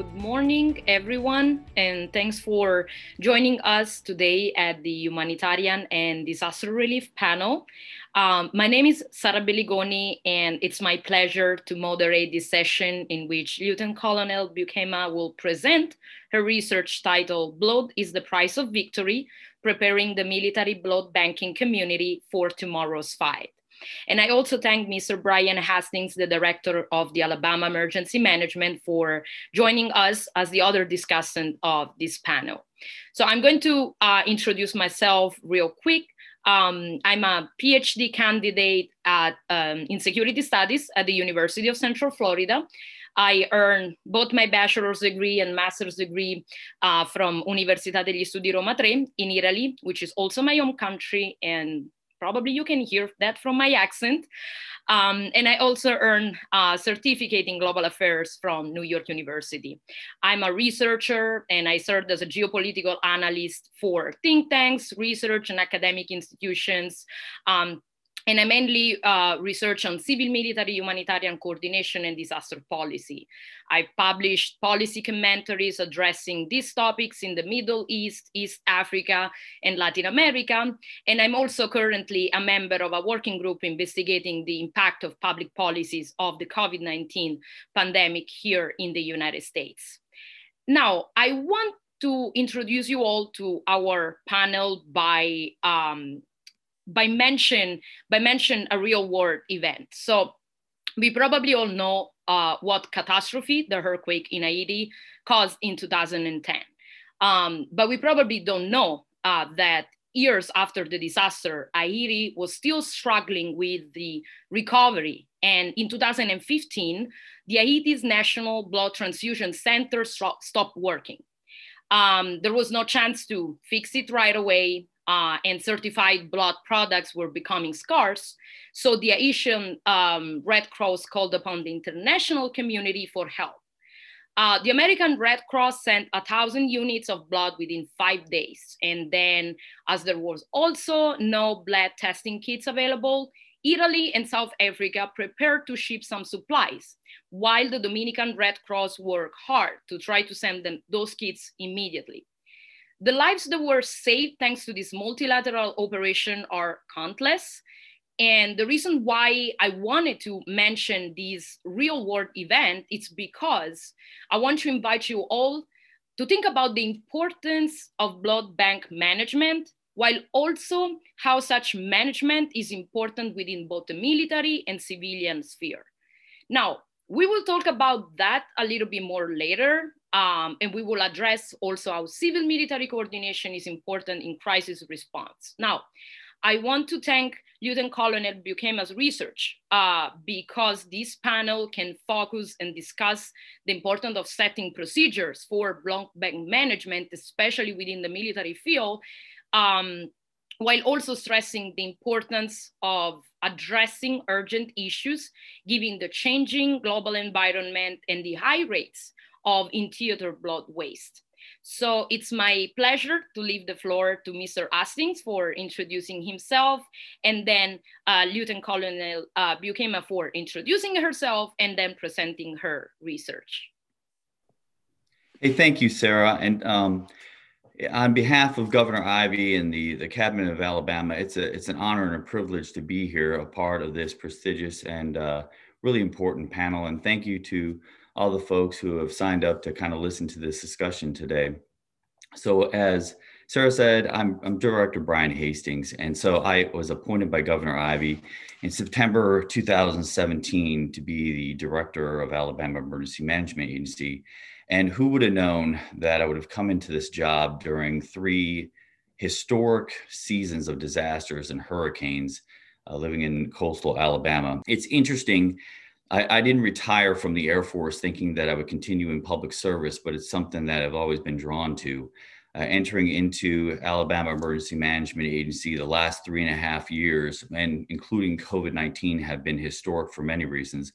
Good morning, everyone, and thanks for joining us today at the Humanitarian and Disaster Relief panel. Um, my name is Sara Belligoni, and it's my pleasure to moderate this session in which Lieutenant Colonel Buikema will present her research titled Blood is the Price of Victory Preparing the Military Blood Banking Community for Tomorrow's Fight. And I also thank Mr. Brian Hastings, the director of the Alabama Emergency Management, for joining us as the other discussant of this panel. So I'm going to uh, introduce myself real quick. Um, I'm a PhD candidate at, um, in security studies at the University of Central Florida. I earned both my bachelor's degree and master's degree uh, from Università degli Studi Roma Tre in Italy, which is also my home country and Probably you can hear that from my accent. Um, and I also earned a certificate in global affairs from New York University. I'm a researcher and I served as a geopolitical analyst for think tanks, research and academic institutions, um, and I mainly uh, research on civil military humanitarian coordination and disaster policy. I published policy commentaries addressing these topics in the Middle East, East Africa, and Latin America. And I'm also currently a member of a working group investigating the impact of public policies of the COVID 19 pandemic here in the United States. Now, I want to introduce you all to our panel by um, by mention by mention a real world event. So we probably all know uh, what catastrophe the earthquake in Haiti caused in 2010. Um, but we probably don't know uh, that years after the disaster, Haiti was still struggling with the recovery. And in 2015, the Haiti's National Blood Transfusion Center stopped working. Um, there was no chance to fix it right away uh, and certified blood products were becoming scarce. So the Haitian um, Red Cross called upon the international community for help. Uh, the American Red Cross sent a thousand units of blood within five days. And then, as there was also no blood testing kits available, Italy and South Africa prepared to ship some supplies, while the Dominican Red Cross worked hard to try to send them those kits immediately. The lives that were saved thanks to this multilateral operation are countless. And the reason why I wanted to mention this real world event is because I want to invite you all to think about the importance of blood bank management, while also how such management is important within both the military and civilian sphere. Now, we will talk about that a little bit more later, um, and we will address also how civil military coordination is important in crisis response. Now, I want to thank Lieutenant Colonel Buikema's research uh, because this panel can focus and discuss the importance of setting procedures for blood bank management, especially within the military field, um, while also stressing the importance of addressing urgent issues, given the changing global environment and the high rates of in-theater blood waste. So it's my pleasure to leave the floor to Mr. Hastings for introducing himself, and then uh, Lieutenant Colonel uh, Buikema for introducing herself and then presenting her research. Hey, thank you, Sarah. And um, on behalf of Governor Ivey and the, the Cabinet of Alabama, it's a it's an honor and a privilege to be here, a part of this prestigious and uh, really important panel. And thank you to all the folks who have signed up to kind of listen to this discussion today. So as Sarah said, I'm, I'm Director Brian Hastings. And so I was appointed by Governor Ivey in September 2017 to be the Director of Alabama Emergency Management Agency. And who would have known that I would have come into this job during three historic seasons of disasters and hurricanes uh, living in coastal Alabama? It's interesting I, I, didn't retire from the Air Force thinking that I would continue in public service, but it's something that I've always been drawn to. Uh, entering into Alabama Emergency Management Agency the last three and a half years, and including COVID 19, have been historic for many reasons.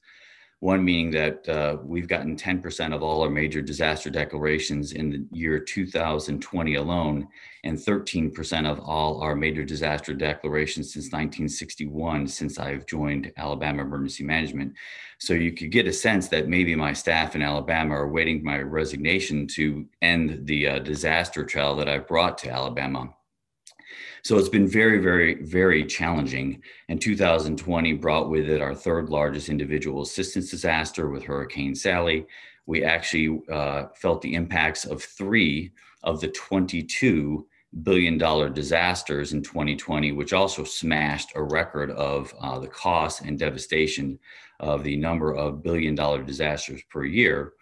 One meaning that uh, we've gotten 10% of all our major disaster declarations in the year 2020 alone, and 13% of all our major disaster declarations since 1961, since I've joined Alabama Emergency Management. So you could get a sense that maybe my staff in Alabama are waiting my resignation to end the uh, disaster trail that I've brought to Alabama. So it's been very, very, very challenging. And 2020 brought with it our third largest individual assistance disaster with Hurricane Sally. We actually uh, felt the impacts of three of the 22 billion dollar disasters in 2020, which also smashed a record of uh, the cost and devastation of the number of billion dollar disasters per year.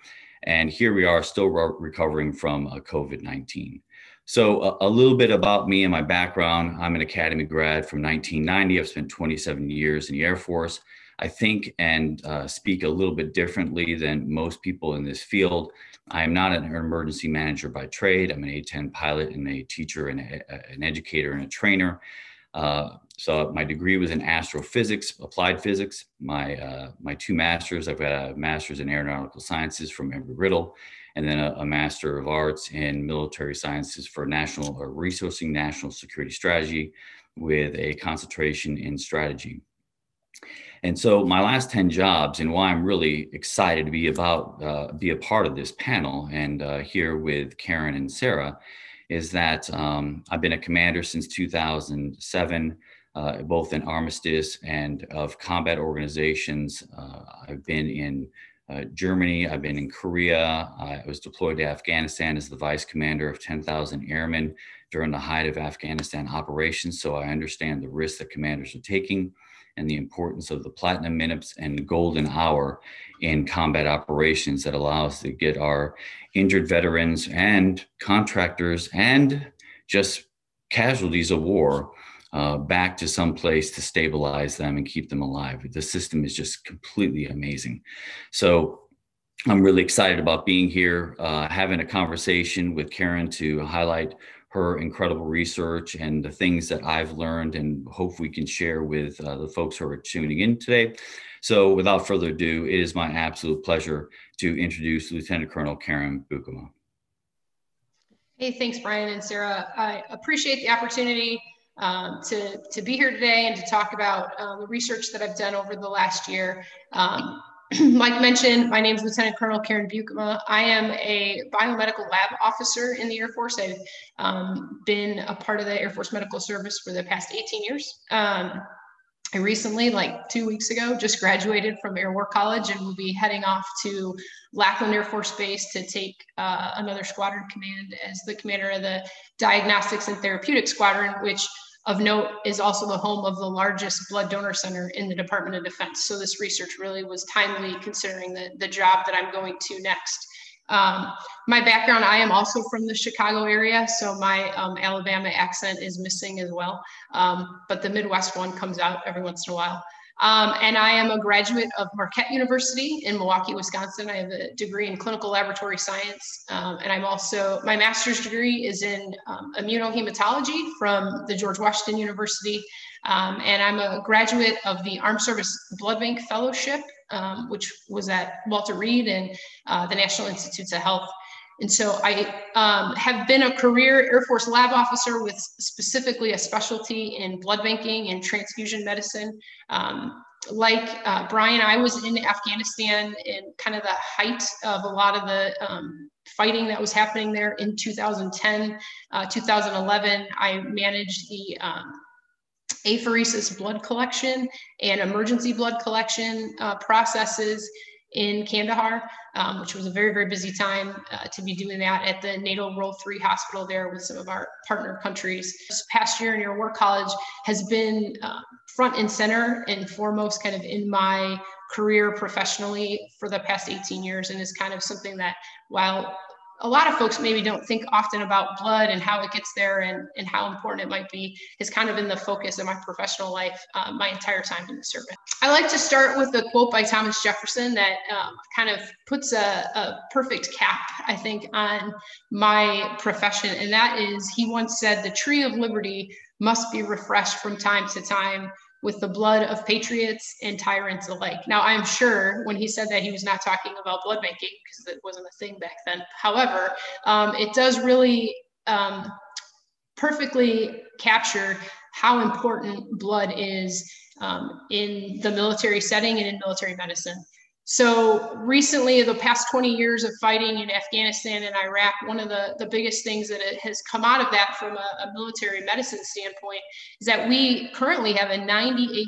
And here we are still re- recovering from uh, COVID 19. So, a, a, little bit about me and my background. I'm an academy grad from 1990. I've spent 27 years in the Air Force. I think and uh, speak a little bit differently than most people in this field. I am not an emergency manager by trade. I'm an A10 pilot and a teacher and a, an educator and a trainer. Uh, so my degree was in astrophysics, applied physics. My uh, my two masters, I've got a master's in aeronautical sciences from Embry-Riddle, and then a, a, Master of Arts in Military Sciences for National or Resourcing National Security Strategy with a concentration in strategy. And so my last 10 jobs and why I'm really excited to be about, uh, be a part of this panel and uh, here with Karen and Sarah is that um, I've been a commander since 2007, uh, both in armistice and of combat organizations. Uh, I've been in uh, Germany. I've been in Korea. I was deployed to Afghanistan as the vice commander of 10,000 airmen during the height of Afghanistan operations. So I understand the risks that commanders are taking and the importance of the platinum minutes and golden hour in combat operations that allow us to get our injured veterans and contractors and just casualties of war uh, back to some place to stabilize them and keep them alive. The system is just completely amazing. So I'm really excited about being here, uh, having a conversation with Karen to highlight her incredible research and the things that I've learned and hope we can share with uh, the folks who are tuning in today. So without further ado, it is my absolute pleasure to introduce Lieutenant Colonel Karen Buikema. Hey, thanks, Brian and Sarah. I appreciate the opportunity um, to, to be here today and to talk about uh, the research that I've done over the last year. Um, Mike mentioned, my name is Lieutenant Colonel Karen Buikema. I am a biomedical lab officer in the Air Force. I've um, been a part of the Air Force Medical Service for the past 18 years. Um, I recently, like two weeks ago, just graduated from Air War College and will be heading off to Lackland Air Force Base to take uh, another squadron command as the commander of the Diagnostics and Therapeutic Squadron, which of note is also the home of the largest blood donor center in the Department of Defense. So this research really was timely considering the, the job that I'm going to next. Um, my background, I am also from the Chicago area, so my um, Alabama accent is missing as well, um, but the Midwest one comes out every once in a while. Um, and I am a graduate of Marquette University in Milwaukee, Wisconsin. I have a degree in clinical laboratory science. Um, and I'm also, my master's degree is in um, immunohematology from the George Washington University. Um, and I'm a graduate of the Armed Service Blood Bank Fellowship, um, which was at Walter Reed and uh, the National Institutes of Health. And so I um, have been a career Air Force lab officer with specifically a specialty in blood banking and transfusion medicine. Um, like uh, Brian, I was in Afghanistan in kind of the height of a lot of the um, fighting that was happening there in 2010, uh, 2011. I managed the um, apheresis blood collection and emergency blood collection uh, processes in Kandahar, um, which was a very, very busy time uh, to be doing that at the NATO Role 3 hospital there with some of our partner countries. This past year in Air War College has been uh, front and center and foremost kind of in my career professionally for the past 18 years and is kind of something that while a lot of folks maybe don't think often about blood and how it gets there and, and how important it might be is kind of in the focus of my professional life uh, my entire time in the service. I like to start with a quote by Thomas Jefferson that um, kind of puts a, a perfect cap, I think, on my profession. And that is, he once said, the tree of liberty must be refreshed from time to time with the blood of patriots and tyrants alike. Now, I'm sure when he said that, he was not talking about blood banking because it wasn't a thing back then. However, um, it does really um, perfectly capture how important blood is um, in the military setting and in military medicine. So recently, the past 20 years of fighting in Afghanistan and Iraq, one of the, the biggest things that has come out of that from a, a military medicine standpoint is that we currently have a 98%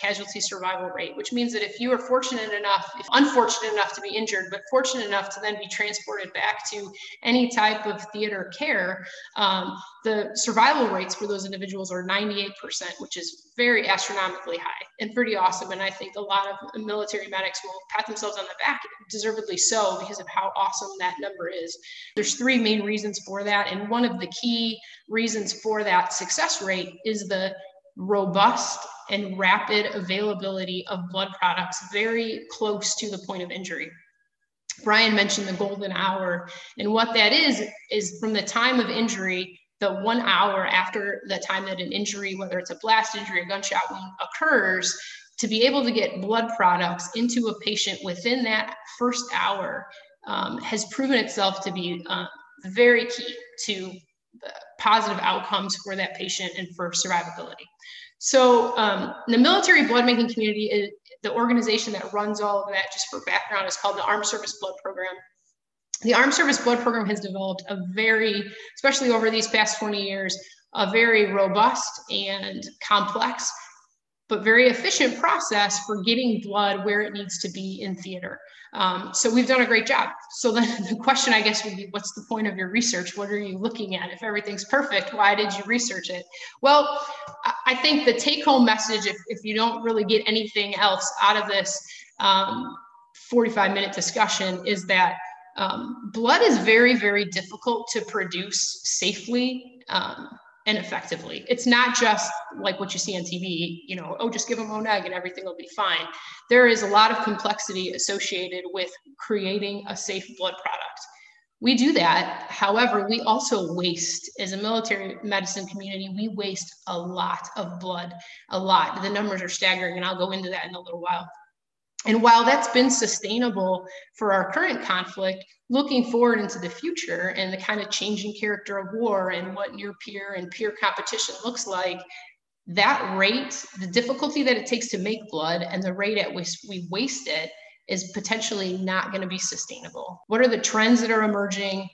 casualty survival rate, which means that if you are fortunate enough, if unfortunate enough to be injured, but fortunate enough to then be transported back to any type of theater care, um, the survival rates for those individuals are 98%, which is very astronomically high and pretty awesome. And I think a lot of military medics will pat themselves on the back, deservedly so, because of how awesome that number is. There's three main reasons for that. And one of the key reasons for that success rate is the robust and rapid availability of blood products very close to the point of injury. Brian mentioned the golden hour. And what that is, is from the time of injury the one hour after the time that an injury, whether it's a blast injury, or a gunshot wound occurs, to be able to get blood products into a patient within that first hour um, has proven itself to be uh, very key to positive outcomes for that patient and for survivability. So um, the military blood banking community, is, the organization that runs all of that, just for background, is called the Armed Service Blood Program the Armed Service Blood Program has developed a very, especially over these past 20 years, a very robust and complex, but very efficient process for getting blood where it needs to be in theater. Um, so we've done a great job. So then the question, I guess, would be what's the point of your research? What are you looking at? If everything's perfect, why did you research it? Well, I think the take home message, if, if you don't really get anything else out of this um, 45 minute discussion, is that um, blood is very, very difficult to produce safely um, and effectively. It's not just like what you see on TV, you know, oh, just give them ONEG and everything will be fine. There is a lot of complexity associated with creating a safe blood product. We do that. However, we also waste, as a military medicine community, we waste a lot of blood, a lot. The numbers are staggering, and I'll go into that in a little while. And while that's been sustainable for our current conflict, looking forward into the future and the kind of changing character of war and what near peer and peer competition looks like, that rate, the difficulty that it takes to make blood and the rate at which we waste it is potentially not going to be sustainable. What are the trends that are emerging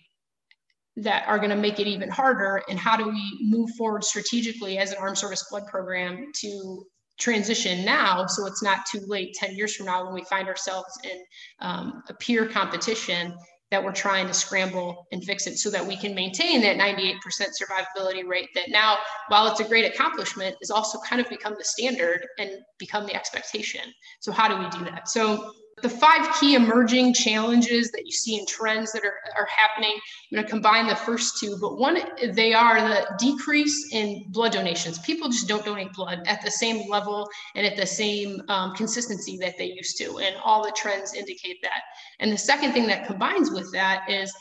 that are going to make it even harder? And how do we move forward strategically as an armed service blood program to transition now so it's not too late 10 years from now when we find ourselves in um, a peer competition that we're trying to scramble and fix it so that we can maintain that 98% survivability rate that now while it's a great accomplishment is also kind of become the standard and become the expectation. So how do we do that? So the five key emerging challenges that you see in trends that are, are happening. I'm going to combine the first two, but one, they are the decrease in blood donations. People just don't donate blood at the same level and at the same um, consistency that they used to. And all the trends indicate that. And the second thing that combines with that is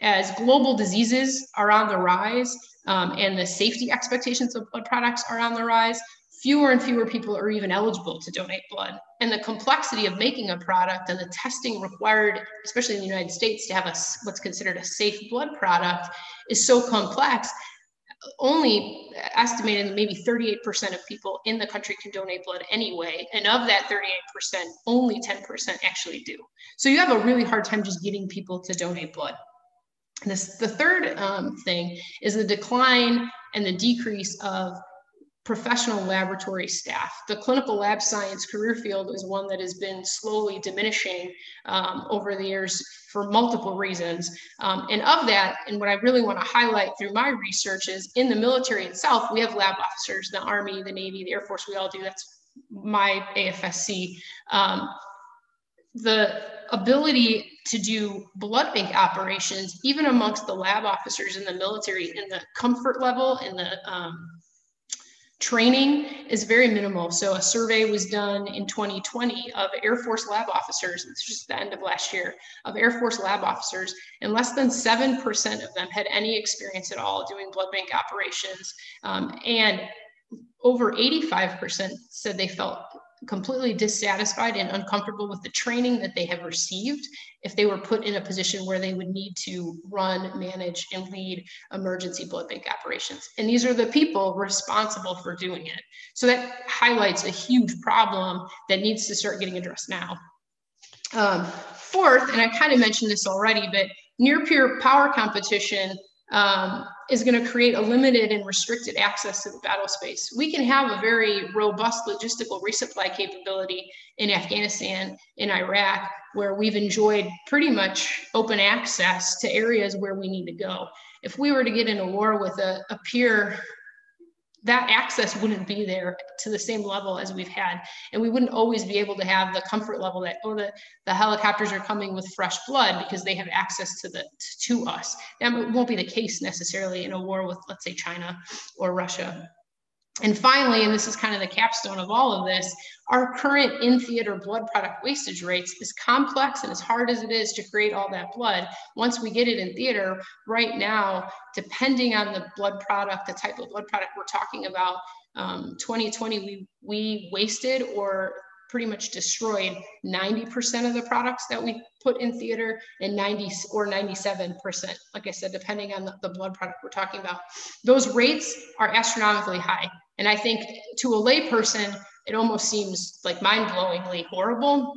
as global diseases are on the rise um, and the safety expectations of blood products are on the rise, fewer and fewer people are even eligible to donate blood. And the complexity of making a product and the testing required, especially in the United States, to have a, what's considered a safe blood product is so complex. Only estimated maybe 38% of people in the country can donate blood anyway. And of that 38%, only 10% actually do. So you have a really hard time just getting people to donate blood. This, the third um, thing is the decline and the decrease of professional laboratory staff. The clinical lab science career field is one that has been slowly diminishing um, over the years for multiple reasons. Um, and of that, and what I really want to highlight through my research is in the military itself, we have lab officers, the Army, the Navy, the Air Force, we all do. That's my AFSC. Um, the ability to do blood bank operations, even amongst the lab officers in the military, in the comfort level, in the um, Training is very minimal. So a survey was done in 2020 of Air Force lab officers, it's just the end of last year, of Air Force lab officers, and less than 7% of them had any experience at all doing blood bank operations. Um, and over 85% said they felt completely dissatisfied and uncomfortable with the training that they have received if they were put in a position where they would need to run, manage, and lead emergency blood bank operations. And these are the people responsible for doing it. So that highlights a huge problem that needs to start getting addressed now. Um, fourth, and I kind of mentioned this already, but near peer power competition um, is going to create a limited and restricted access to the battle space. We can have a very robust logistical resupply capability in Afghanistan, in Iraq, where we've enjoyed pretty much open access to areas where we need to go. If we were to get in a war with a, a peer that access wouldn't be there to the same level as we've had. And we wouldn't always be able to have the comfort level that, oh, the, the helicopters are coming with fresh blood because they have access to the to us. That won't be the case necessarily in a war with, let's say, China or Russia. And finally, and this is kind of the capstone of all of this, our current in theater blood product wastage rates, as complex and as hard as it is to create all that blood, once we get it in theater, right now, depending on the blood product, the type of blood product we're talking about, um, 2020, we, we wasted or pretty much destroyed 90% of the products that we put in theater and 90 or 97%, like I said, depending on the, the blood product we're talking about. Those rates are astronomically high. And I think to a layperson, it almost seems like mind-blowingly horrible.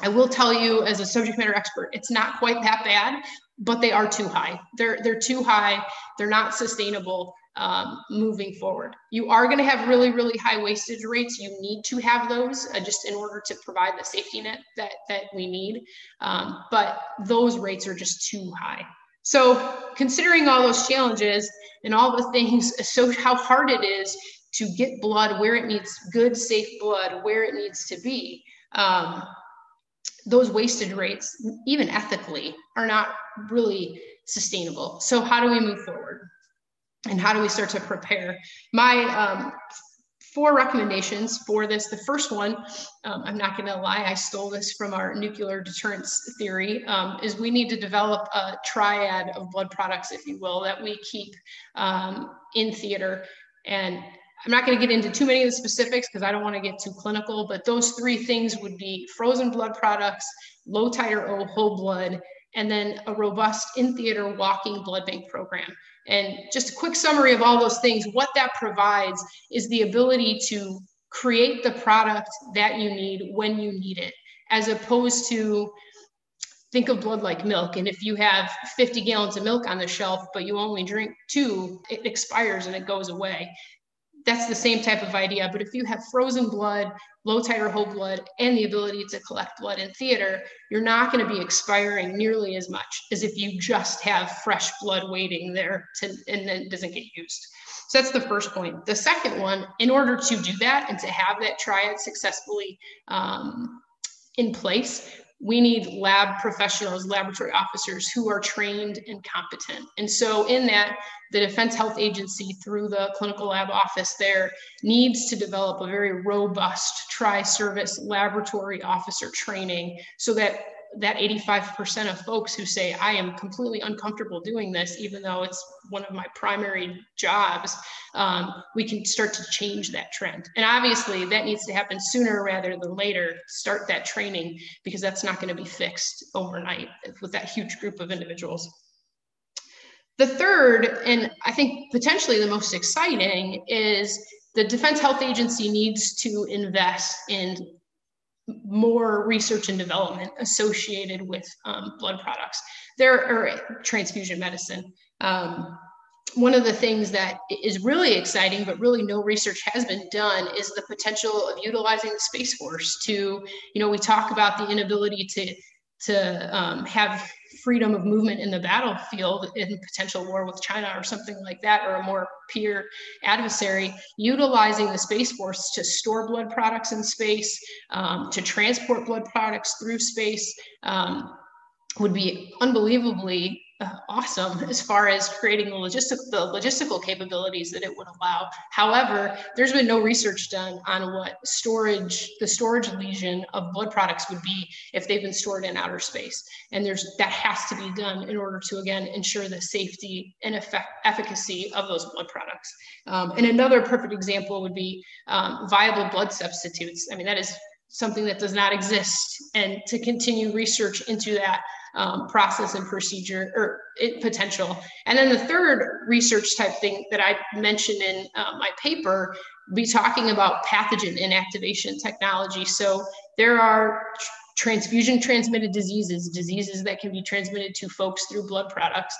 I will tell you as a subject matter expert, it's not quite that bad, but they are too high. They're, they're too high. They're not sustainable um, moving forward. You are going to have really, really high wastage rates. You need to have those uh, just in order to provide the safety net that, that we need. Um, but those rates are just too high. So considering all those challenges and all the things, so how hard it is to get blood where it needs good, safe blood, where it needs to be. Um, those wasted rates, even ethically, are not really sustainable. So, how do we move forward? And how do we start to prepare? My um, four recommendations for this. The first one, um, I'm not going to lie, I stole this from our nuclear deterrence theory, um, is we need to develop a triad of blood products, if you will, that we keep um, in theater. And I'm not going to get into too many of the specifics because I don't want to get too clinical, but those three things would be frozen blood products, low titer O whole blood, and then a robust in theater walking blood bank program. And just a quick summary of all those things, what that provides is the ability to create the product that you need when you need it, as opposed to think of blood like milk. And if you have 50 gallons of milk on the shelf, but you only drink two, it expires and it goes away that's the same type of idea. But if you have frozen blood, low titer whole blood, and the ability to collect blood in theater, you're not going to be expiring nearly as much as if you just have fresh blood waiting there to, and then doesn't get used. So that's the first point. The second one, in order to do that and to have that triad successfully um, in place, we need lab professionals, laboratory officers who are trained and competent. And so, in that, the Defense Health Agency, through the clinical lab office there, needs to develop a very robust tri service laboratory officer training so that that 85% of folks who say, I am completely uncomfortable doing this, even though it's one of my primary jobs, um, we can start to change that trend. And obviously, that needs to happen sooner rather than later. Start that training because that's not going to be fixed overnight with that huge group of individuals. The third, and I think potentially the most exciting, is the Defense Health Agency needs to invest in more research and development associated with um, blood products. There are transfusion medicine. Um, one of the things that is really exciting, but really no research has been done, is the potential of utilizing the Space Force to, you know, we talk about the inability to to um, have freedom of movement in the battlefield in potential war with China or something like that, or a more peer adversary, utilizing the Space Force to store blood products in space, um, to transport blood products through space, um, would be unbelievably uh, awesome as far as creating the logistic the logistical capabilities that it would allow. However, there's been no research done on what storage the storage lesion of blood products would be if they've been stored in outer space. And there's that has to be done in order to again ensure the safety and effect, efficacy of those blood products. Um, and another perfect example would be um, viable blood substitutes. I mean that is something that does not exist, and to continue research into that um, process and procedure or it, potential. And then the third research type thing that I mentioned in uh, my paper be talking about pathogen inactivation technology. So there are transfusion transmitted diseases, diseases that can be transmitted to folks through blood products.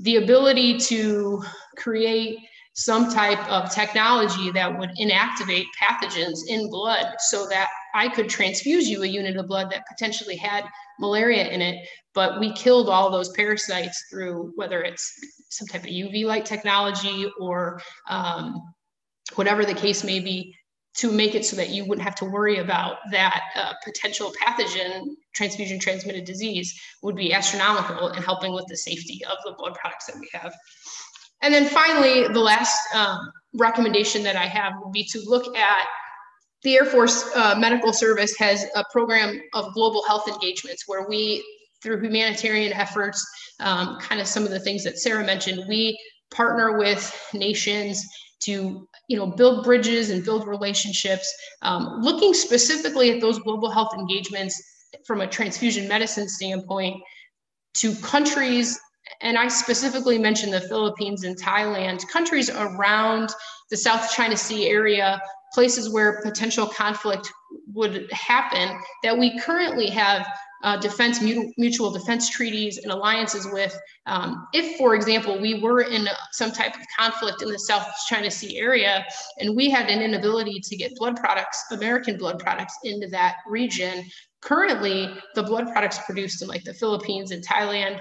The ability to create some type of technology that would inactivate pathogens in blood so that I could transfuse you a unit of blood that potentially had malaria in it, but we killed all those parasites through whether it's some type of UV light technology or um, whatever the case may be to make it so that you wouldn't have to worry about that uh, potential pathogen transfusion transmitted disease would be astronomical in helping with the safety of the blood products that we have. And then finally, the last um, recommendation that I have would be to look at the Air Force uh, Medical Service has a program of global health engagements where we, through humanitarian efforts, um, kind of some of the things that Sarah mentioned, we partner with nations to you know build bridges and build relationships. Um, looking specifically at those global health engagements from a transfusion medicine standpoint to countries and i specifically mentioned the philippines and thailand countries around the south china sea area places where potential conflict would happen that we currently have uh, defense mutual defense treaties and alliances with. Um, if, for example, we were in some type of conflict in the South China Sea area and we had an inability to get blood products, American blood products, into that region, currently the blood products produced in like the Philippines and Thailand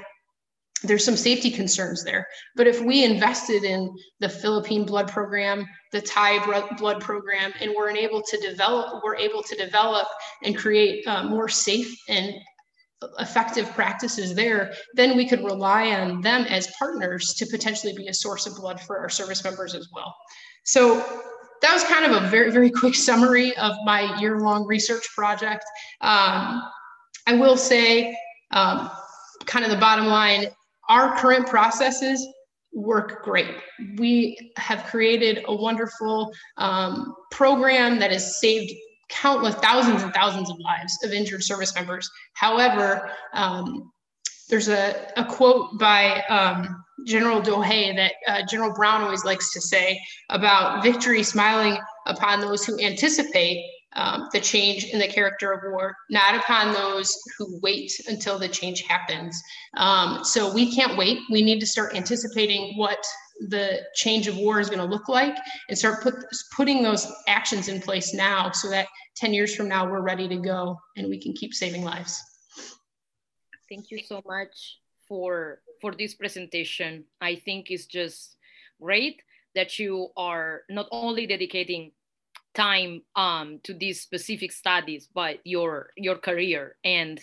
there's some safety concerns there. But if we invested in the Philippine blood program, the Thai blood program, and we're able to develop, we're able to develop and create uh, more safe and effective practices there, then we could rely on them as partners to potentially be a source of blood for our service members as well. So that was kind of a very, very quick summary of my year-long research project. Um, I will say, um, kind of the bottom line, our current processes work great. We have created a wonderful um, program that has saved countless thousands and thousands of lives of injured service members. However, um, there's a, a quote by um, General Douhet that uh, General Brown always likes to say about victory smiling upon those who anticipate um, the change in the character of war, not upon those who wait until the change happens. Um, so we can't wait. We need to start anticipating what the change of war is going to look like and start put, putting those actions in place now so that 10 years from now we're ready to go and we can keep saving lives. Thank you so much for for this presentation. I think it's just great that you are not only dedicating time um, to these specific studies, but your your career. And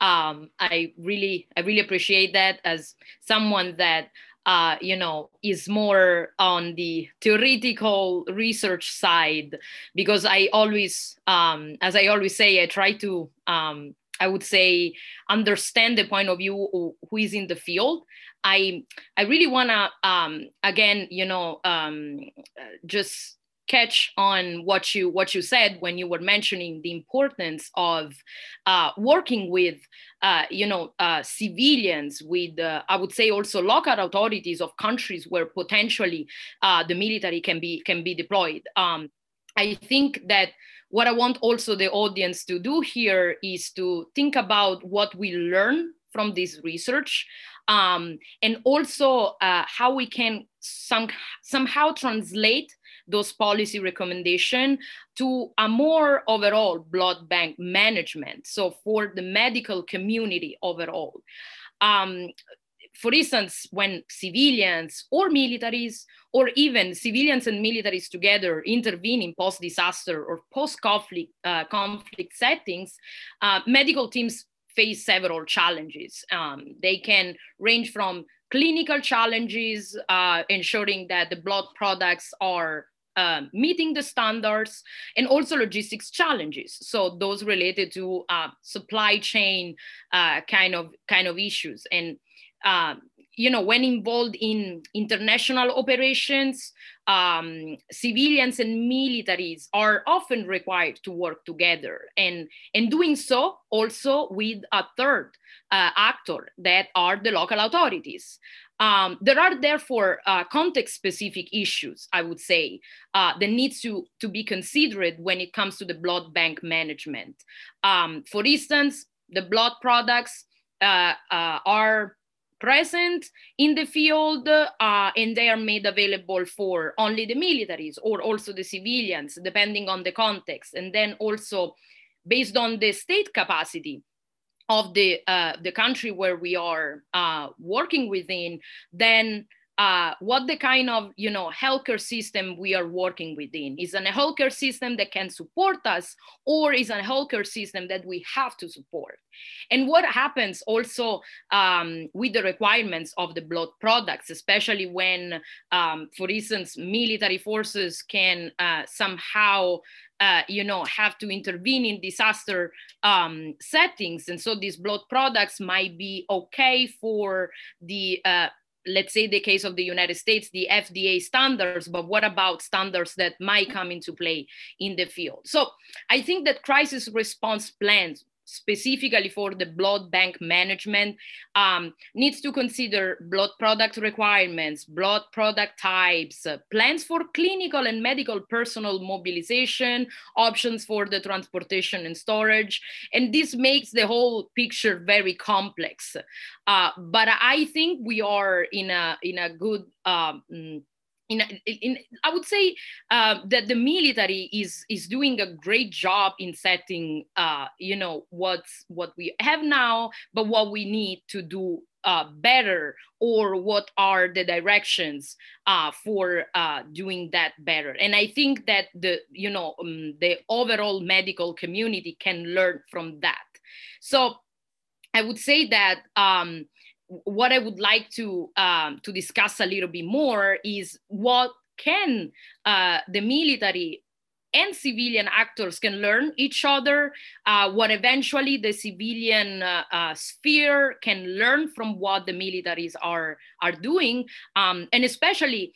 um, I really I really appreciate that as someone that uh, you know is more on the theoretical research side because I always, um, as I always say, I try to um, I would say understand the point of view who is in the field. I I really wanna um, again, you know, um, just catch on what you what you said when you were mentioning the importance of uh, working with uh, you know uh, civilians with uh, i would say also local authorities of countries where potentially uh, the military can be can be deployed. Um, i think that what i want also the audience to do here is to think about what we learn from this research um, and also uh, how we can some, somehow translate those policy recommendation to a more overall blood bank management. So for the medical community overall. Um, for instance, when civilians or militaries, or even civilians and militaries together intervene in post-disaster or post-conflict uh, conflict settings, uh, medical teams face several challenges. Um, they can range from clinical challenges, uh, ensuring that the blood products are uh, meeting the standards and also logistics challenges. So those related to uh, supply chain uh, kind of kind of issues. And um, you know, when involved in international operations, um, civilians and militaries are often required to work together, and and doing so also with a third uh, actor that are the local authorities. Um, there are therefore uh, context-specific issues, I would say, uh, that needs to, to be considered when it comes to the blood bank management. Um, for instance, the blood products uh, uh are present in the field uh, and they are made available for only the militaries or also the civilians, depending on the context. And then also based on the state capacity of the, uh, the country where we are uh, working within, then uh, what the kind of you know healthcare system we are working within. Is a healthcare system that can support us or is a healthcare system that we have to support? And what happens also um, with the requirements of the blood products especially when um, for instance military forces can uh, somehow uh, you know have to intervene in disaster um, settings. And so these blood products might be okay for the uh, let's say the case of the United States, the FDA standards, but what about standards that might come into play in the field? So I think that crisis response plans specifically for the blood bank management um, needs to consider blood product requirements, blood product types, uh, plans for clinical and medical personnel mobilization, options for the transportation and storage. And this makes the whole picture very complex. Uh, but I think we are in a, in a good um, in, in, I would say uh, that the military is is doing a great job in setting, uh, you know, what's what we have now, but what we need to do uh, better, or what are the directions uh, for uh, doing that better. And I think that the you know um, the overall medical community can learn from that. So I would say that. Um, what I would like to um, to discuss a little bit more is what can uh, the military and civilian actors can learn each other, uh, what eventually the civilian uh, uh, sphere can learn from what the militaries are, are doing, um, and especially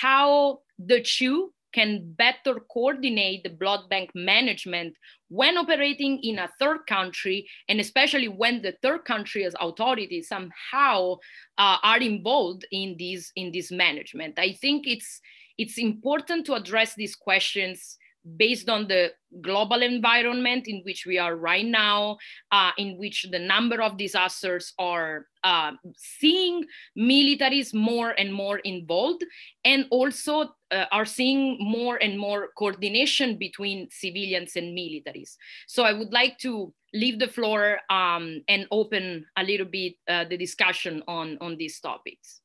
how the two can better coordinate the blood bank management when operating in a third country, and especially when the third country's authorities somehow uh, are involved in this in this management. I think it's it's important to address these questions based on the global environment in which we are right now, uh, in which the number of disasters are uh, seeing militaries more and more involved, and also uh, are seeing more and more coordination between civilians and militaries. So I would like to leave the floor um, and open a little bit uh, the discussion on, on these topics.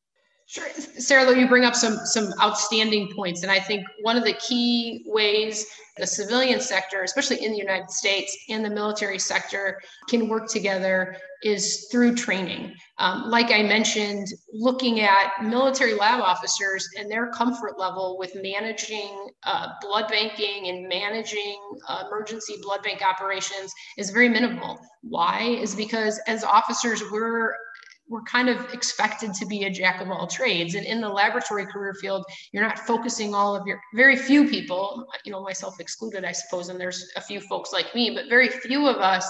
Sure, Sarah, you bring up some some outstanding points, and I think one of the key ways the civilian sector, especially in the United States, and the military sector can work together is through training. Um, like I mentioned, looking at military lab officers and their comfort level with managing uh, blood banking and managing uh, emergency blood bank operations is very minimal. Why? Is because as officers, we're we're kind of expected to be a jack of all trades. And in the laboratory career field, you're not focusing all of your, very few people, you know, myself excluded, I suppose, and there's a few folks like me, but very few of us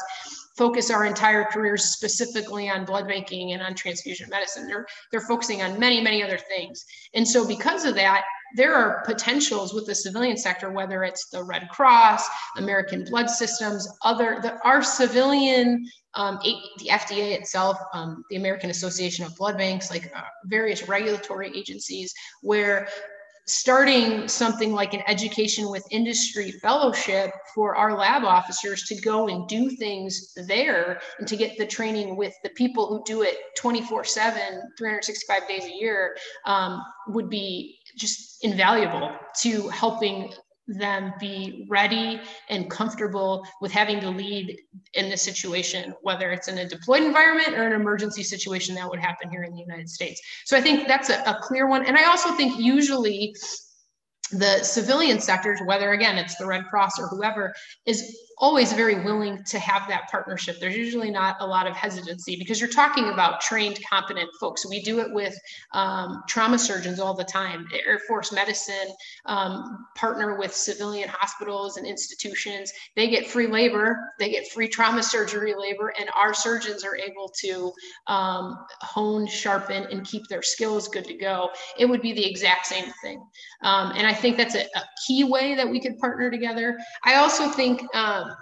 focus our entire careers specifically on blood banking and on transfusion medicine. They're, they're focusing on many, many other things. And so because of that, there are potentials with the civilian sector, whether it's the Red Cross, American Blood Systems, other, the, our civilian um, the FDA itself, um, the American Association of Blood Banks, like uh, various regulatory agencies, where starting something like an education with industry fellowship for our lab officers to go and do things there and to get the training with the people who do it 24 7 365 days a year um, would be just invaluable to helping them be ready and comfortable with having to lead in this situation, whether it's in a deployed environment or an emergency situation that would happen here in the United States. So I think that's a, a clear one. And I also think usually the civilian sectors, whether again it's the Red Cross or whoever, is always very willing to have that partnership. There's usually not a lot of hesitancy because you're talking about trained, competent folks. We do it with um, trauma surgeons all the time. Air Force Medicine um, partner with civilian hospitals and institutions. They get free labor, they get free trauma surgery labor, and our surgeons are able to um, hone, sharpen, and keep their skills good to go. It would be the exact same thing. Um, and I think that's a, a, key way that we could partner together. I also think um,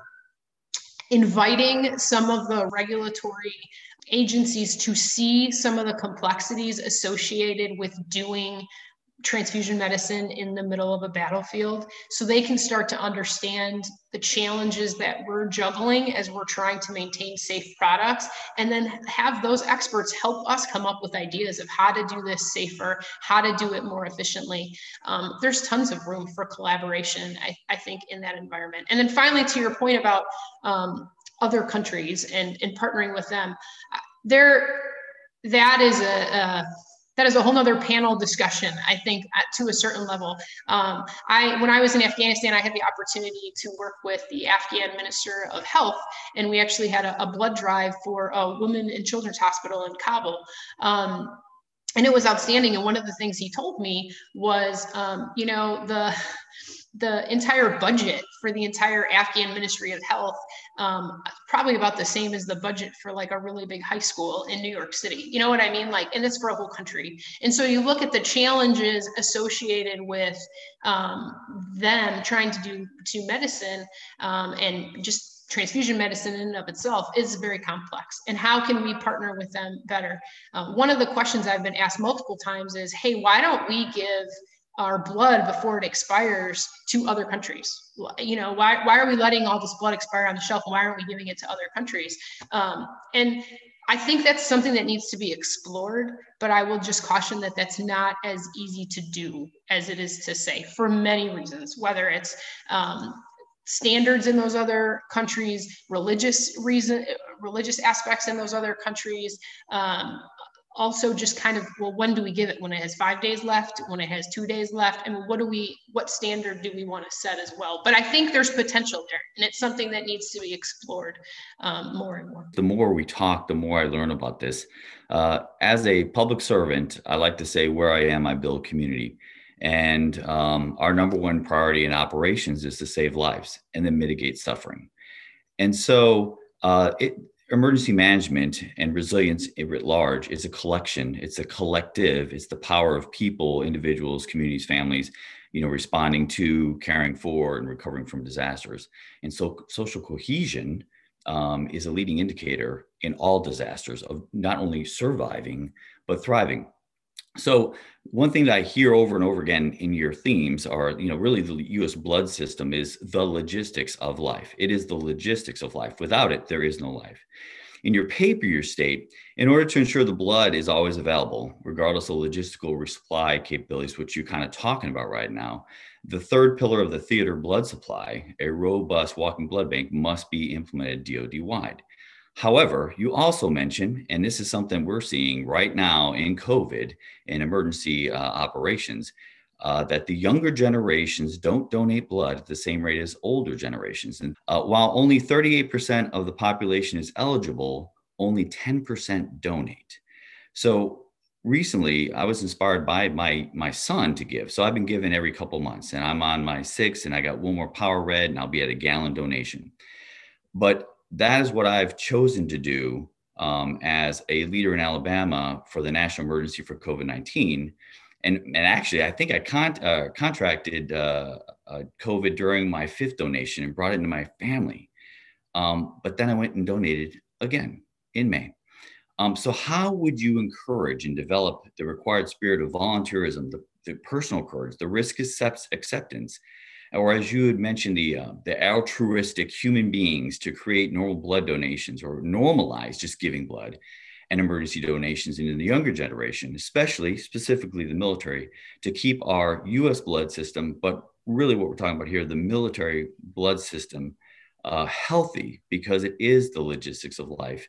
inviting some of the regulatory agencies to see some of the complexities associated with doing transfusion medicine in the middle of a battlefield. So they can start to understand the challenges that we're juggling as we're trying to maintain safe products and then have those experts help us come up with ideas of how to do this safer how to do it more efficiently. Um, there's tons of room for collaboration I, I, think in that environment. And then finally to your point about um, other countries and, and partnering with them there that is a, a that is a whole nother panel discussion i think at, to a certain level. Um, i when i was in afghanistan i had the opportunity to work with the afghan minister of health and we actually had a, a blood drive for a woman and children's hospital in kabul. Um, and it was outstanding and one of the things he told me was um, you know the the entire budget for the entire Afghan Ministry of Health, um, probably about the same as the budget for like a really big high school in New York City. You know what I mean? Like, and it's for a whole country. And so you look at the challenges associated with um, them trying to do to medicine um, and just transfusion medicine in and of itself is very complex and how can we partner with them better uh, one of the questions i've been asked multiple times is hey why don't we give our blood before it expires to other countries. You know, why, why are we letting all this blood expire on the shelf? Why aren't we giving it to other countries? Um, and I think that's something that needs to be explored, but I will just caution that that's not as easy to do as it is to say for many reasons, whether it's um, standards in those other countries, religious reason, religious aspects in those other countries, um, also just kind of well when do we give it? When it has five days left when it has two days left and what do we what standard do we want to set as well? But i think there's potential there and it's something that needs to be explored um, more and more. The more we talk the more i learn about this. Uh, as a public servant i like to say where i am i build community. And um, our number one priority in operations is to save lives and then mitigate suffering. And so uh, it, emergency management and resilience writ large is a collection. It's a collective. It's the power of people individuals communities families you know responding to caring for and recovering from disasters. And so social cohesion um, is a leading indicator in all disasters of not only surviving but thriving so one thing that I hear over and over again in your themes are, you know, really the U.S. blood system is the logistics of life. It is the logistics of life. Without it, there is no life. In your paper, you state, in order to ensure the blood is always available, regardless of logistical resupply capabilities, which you're kind of talking about right now, the third pillar of the theater blood supply, a robust walking blood bank, must be implemented DoD wide. However, you also mentioned, and this is something we're seeing right now in COVID and emergency uh, operations, uh, that the younger generations don't donate blood at the same rate as older generations. And uh, while only 38% of the population is eligible, only 10% donate. So recently, I was inspired by my my son to give. So I've been giving every couple months, and I'm on my sixth, and I got one more Power Red, and I'll be at a gallon donation. But that is what I've chosen to do um, as a leader in Alabama for the national emergency for COVID 19. And, and actually, I think I con- uh, contracted uh, uh, COVID during my fifth donation and brought it into my family. Um, but then I went and donated again in May. Um, so, how would you encourage and develop the required spirit of volunteerism, the, the personal courage, the risk acceptance, or as you had mentioned, the uh, the altruistic human beings to create normal blood donations or normalize just giving blood and emergency donations into the younger generation, especially specifically the military, to keep our U.S. blood system, but really what we're talking about here, the military blood system, uh, healthy because it is the logistics of life.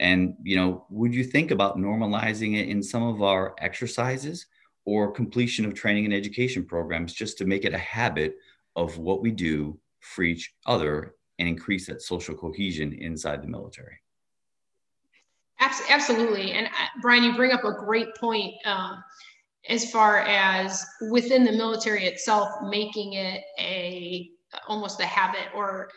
And, you know, would you think about normalizing it in some of our exercises or completion of training and education programs just to make it a habit of what we do for each other and increase that social cohesion inside the military? Absolutely. And uh, Brian, you bring up a great point um, as far as within the military itself, making it a almost a habit or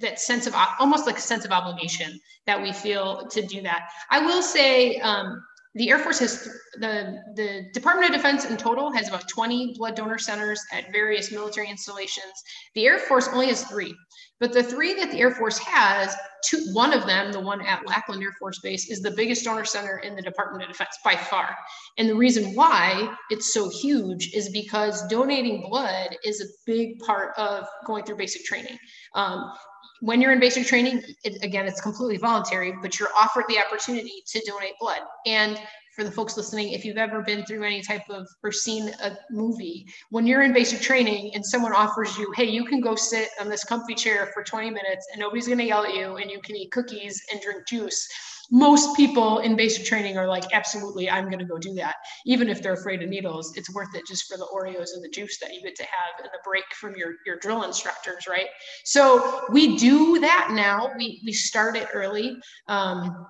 that sense of almost like a sense of obligation that we feel to do that. I will say um, the Air Force has the the Department of Defense in total has about 20 blood donor centers at various military installations. The Air Force only has three, but the three that the Air Force has, two, one of them, the one at Lackland Air Force Base, is the biggest donor center in the Department of Defense by far. And the reason why it's so huge is because donating blood is a big part of going through basic training. Um, when you're in basic training, it, again, it's completely voluntary, but you're offered the opportunity to donate blood. And for the folks listening, if you've ever been through any type of or seen a movie, when you're in basic training and someone offers you, hey, you can go sit on this comfy chair for 20 minutes and nobody's going to yell at you and you can eat cookies and drink juice most people in basic training are like, absolutely, I'm going to go do that. Even if they're afraid of needles, it's worth it just for the Oreos and the juice that you get to have and the break from your, your drill instructors, right? So we do that now. We, we start it early. Um,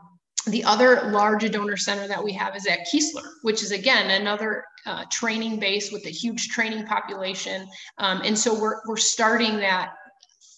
the other large donor center that we have is at Keesler, which is again another uh, training base with a huge training population. Um, and so we're, we're starting that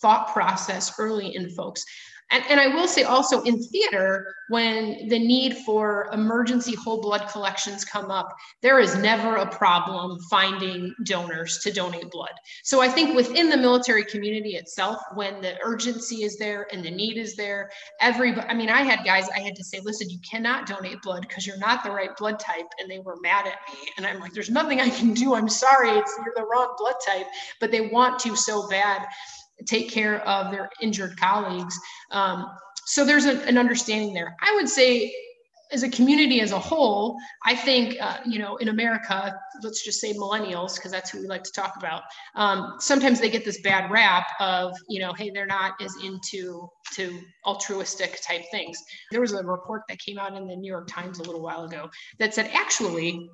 thought process early in folks. And, and I will say also in theater, when the need for emergency whole blood collections come up, there is never a problem finding donors to donate blood. So I think within the military community itself, when the urgency is there and the need is there, every I mean, I had guys I had to say, listen, you cannot donate blood because you're not the right blood type. And they were mad at me. And I'm like, there's nothing I can do. I'm sorry, it's you're the wrong blood type, but they want to so bad take care of their injured colleagues. Um, so there's a, an understanding there. I would say, as a community as a whole, I think, uh, you know, in America, let's just say millennials, because that's who we like to talk about. Um, sometimes they get this bad rap of, you know, hey, they're not as into to altruistic type things. There was a report that came out in the New York Times a little while ago that said actually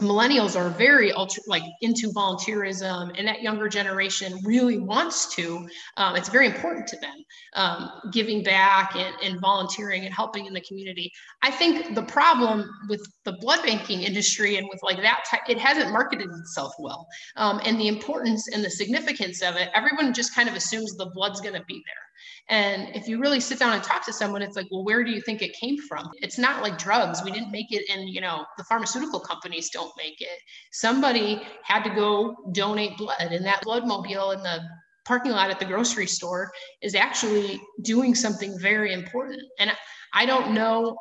millennials are very ultra like into volunteerism and that younger generation really wants to um, it's very important to them um, giving back and, and volunteering and helping in the community. I think the problem with the blood banking industry and with like that type it hasn't marketed itself well um, and the importance and the significance of it everyone just kind of assumes the blood's going to be there and if you really sit down and talk to someone, it's like, well, where do you think it came from? It's not like drugs. We didn't make it, and you know, the pharmaceutical companies don't make it. Somebody had to go donate blood, and that blood mobile in the parking lot at the grocery store is actually doing something very important. And I don't know.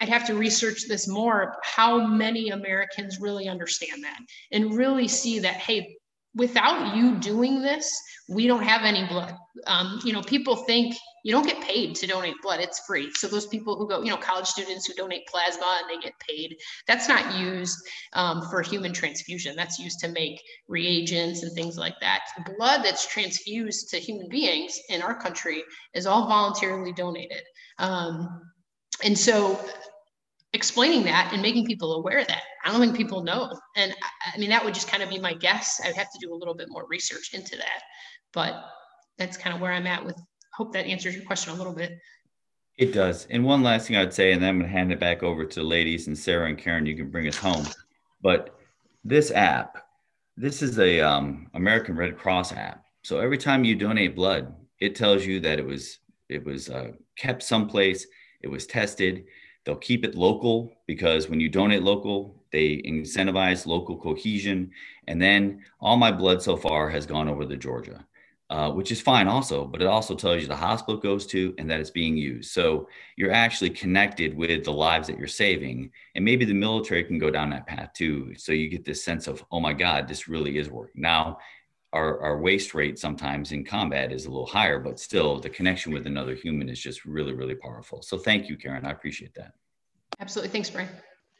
I'd have to research this more how many Americans really understand that and really see that, hey, without you doing this, we don't have any blood. Um, you know, people think you don't get paid to donate blood, it's free. So those people who go, you know, college students who donate plasma and they get paid, that's not used um, for human transfusion. That's used to make reagents and things like that. Blood that's transfused to human beings in our country is all voluntarily donated. Um, and so explaining that and making people aware of that. I don't think people know. And I, I mean, that would just kind of be my guess. I'd have to do a little bit more research into that, but that's kind of where I'm at with, hope that answers your question a little bit. It does. And one last thing I'd say, and then I'm going to hand it back over to the ladies and Sarah and Karen, you can bring us home. But this app, this is a um, American Red Cross app. So every time you donate blood, it tells you that it was it was uh, kept someplace, it was tested, They'll keep it local because when you donate local, they incentivize local cohesion. And then all my blood so far has gone over to Georgia, uh, which is fine also, but it also tells you the hospital goes to and that it's being used. So you're actually connected with the lives that you're saving. And maybe the military can go down that path too. So you get this sense of, oh my God, this really is working. Now, our, our waste rate sometimes in combat is a little higher, but still the connection with another human is just really, really powerful. So thank you, Karen. I appreciate that. Absolutely. Thanks, Brian.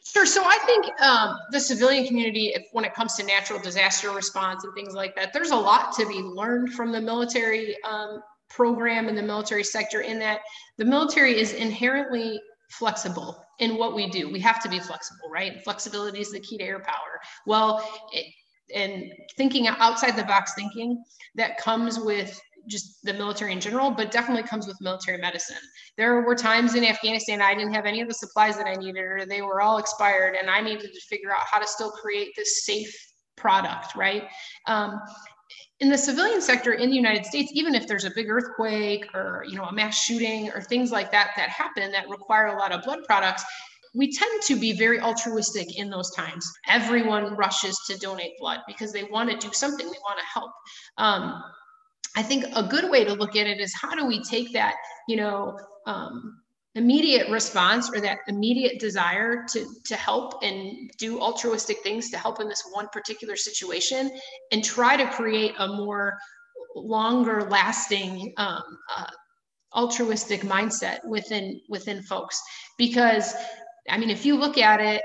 Sure. So I think um, the civilian community, if, when it comes to natural disaster response and things like that, there's a lot to be learned from the military um, program and the military sector in that the military is inherently flexible in what we do. We have to be flexible, right? Flexibility is the key to air power. Well, it, and thinking outside the box thinking that comes with just the military in general, but definitely comes with military medicine. There were times in Afghanistan I didn't have any of the supplies that I needed, or they were all expired, and I needed to figure out how to still create this safe product, right? Um, in the civilian sector in the United States, even if there's a big earthquake or you know a mass shooting or things like that that happen that require a lot of blood products, we tend to be very altruistic in those times. Everyone rushes to donate blood because they want to do something, they want to help. Um, I think a good way to look at it is how do we take that, you know, um, immediate response or that immediate desire to to help and do altruistic things to help in this one particular situation and try to create a more longer lasting um, uh, altruistic mindset within within folks because i mean if you look at it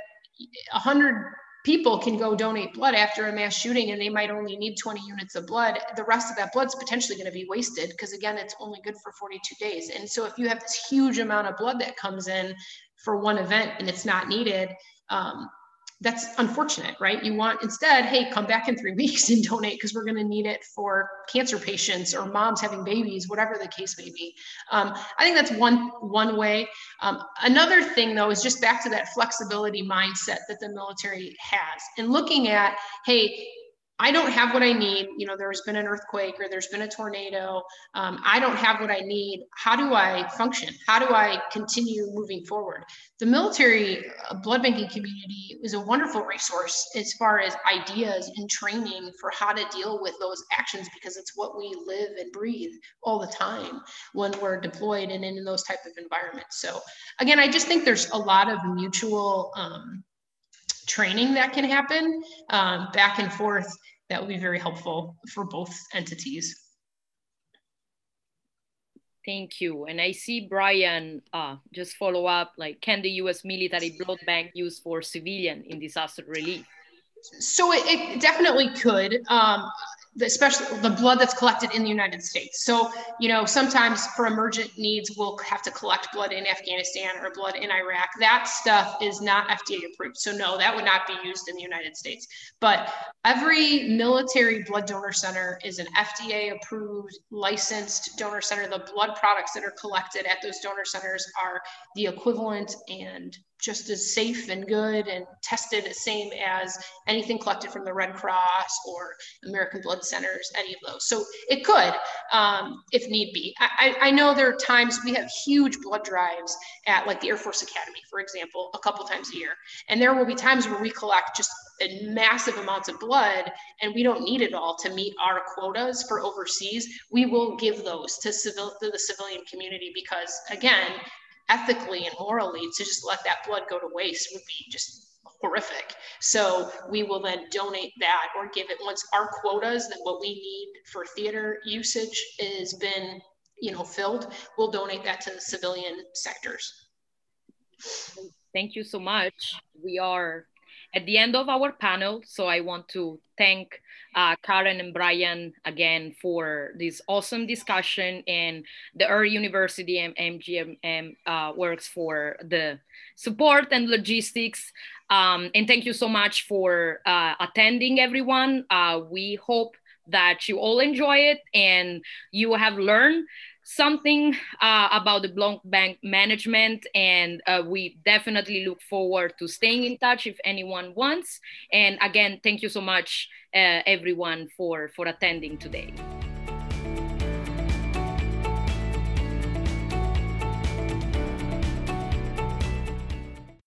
100 people can go donate blood after a mass shooting and they might only need 20 units of blood. The rest of that blood's potentially going to be wasted because again it's only good for 42 days. And so if you have this huge amount of blood that comes in for one event and it's not needed um, that's unfortunate, right? You want instead, hey, come back in three weeks and donate because we're going to need it for cancer patients or moms having babies, whatever the case may be. Um, I think that's one one way. Um, another thing, though, is just back to that flexibility mindset that the military has, and looking at, hey, I don't have what I need. You know, there's been an earthquake or there's been a tornado. Um, I don't have what I need. How do I function? How do I continue moving forward? The military uh, blood banking community is a wonderful resource as far as ideas and training for how to deal with those actions because it's what we live and breathe all the time when we're deployed and in those type of environments. So again, I just think there's a lot of mutual um, training that can happen um, back and forth that will be very helpful for both entities. Thank you. And I see Brian uh, just follow up, like, can the US military blood bank use for civilian in disaster relief? So it, it definitely could. Um, especially the blood that's collected in the United States. So, you know, sometimes for emergent needs, we'll have to collect blood in Afghanistan or blood in Iraq. That stuff is not FDA approved. So, no, that would not be used in the United States. But every military blood donor center is an FDA approved, licensed donor center. The blood products that are collected at those donor centers are the equivalent and just as safe and good and tested the same as anything collected from the Red Cross or American Blood Centers, any of those. So it could, um, if need be. I, I, know there are times we have huge blood drives at like the Air Force Academy, for example, a couple times a year. And there will be times where we collect just massive amounts of blood and we don't need it all to meet our quotas for overseas. We will give those to, civil, to the civilian community because, again, ethically and morally to just let that blood go to waste would be just horrific. So we will then donate that or give it once our quotas that what we need for theater usage has been, you know, filled, we'll donate that to the civilian sectors. Thank you so much. We are at the end of our panel. So I want to thank uh, Karen and Brian again for this awesome discussion and the Air University and MGMM uh, works for the support and logistics. Um, and thank you so much for uh, attending everyone. Uh, we hope that you all enjoy it and you have learned something uh, about the blood bank management and uh, we definitely look forward to staying in touch if anyone wants. And again thank you so much uh, everyone for for attending today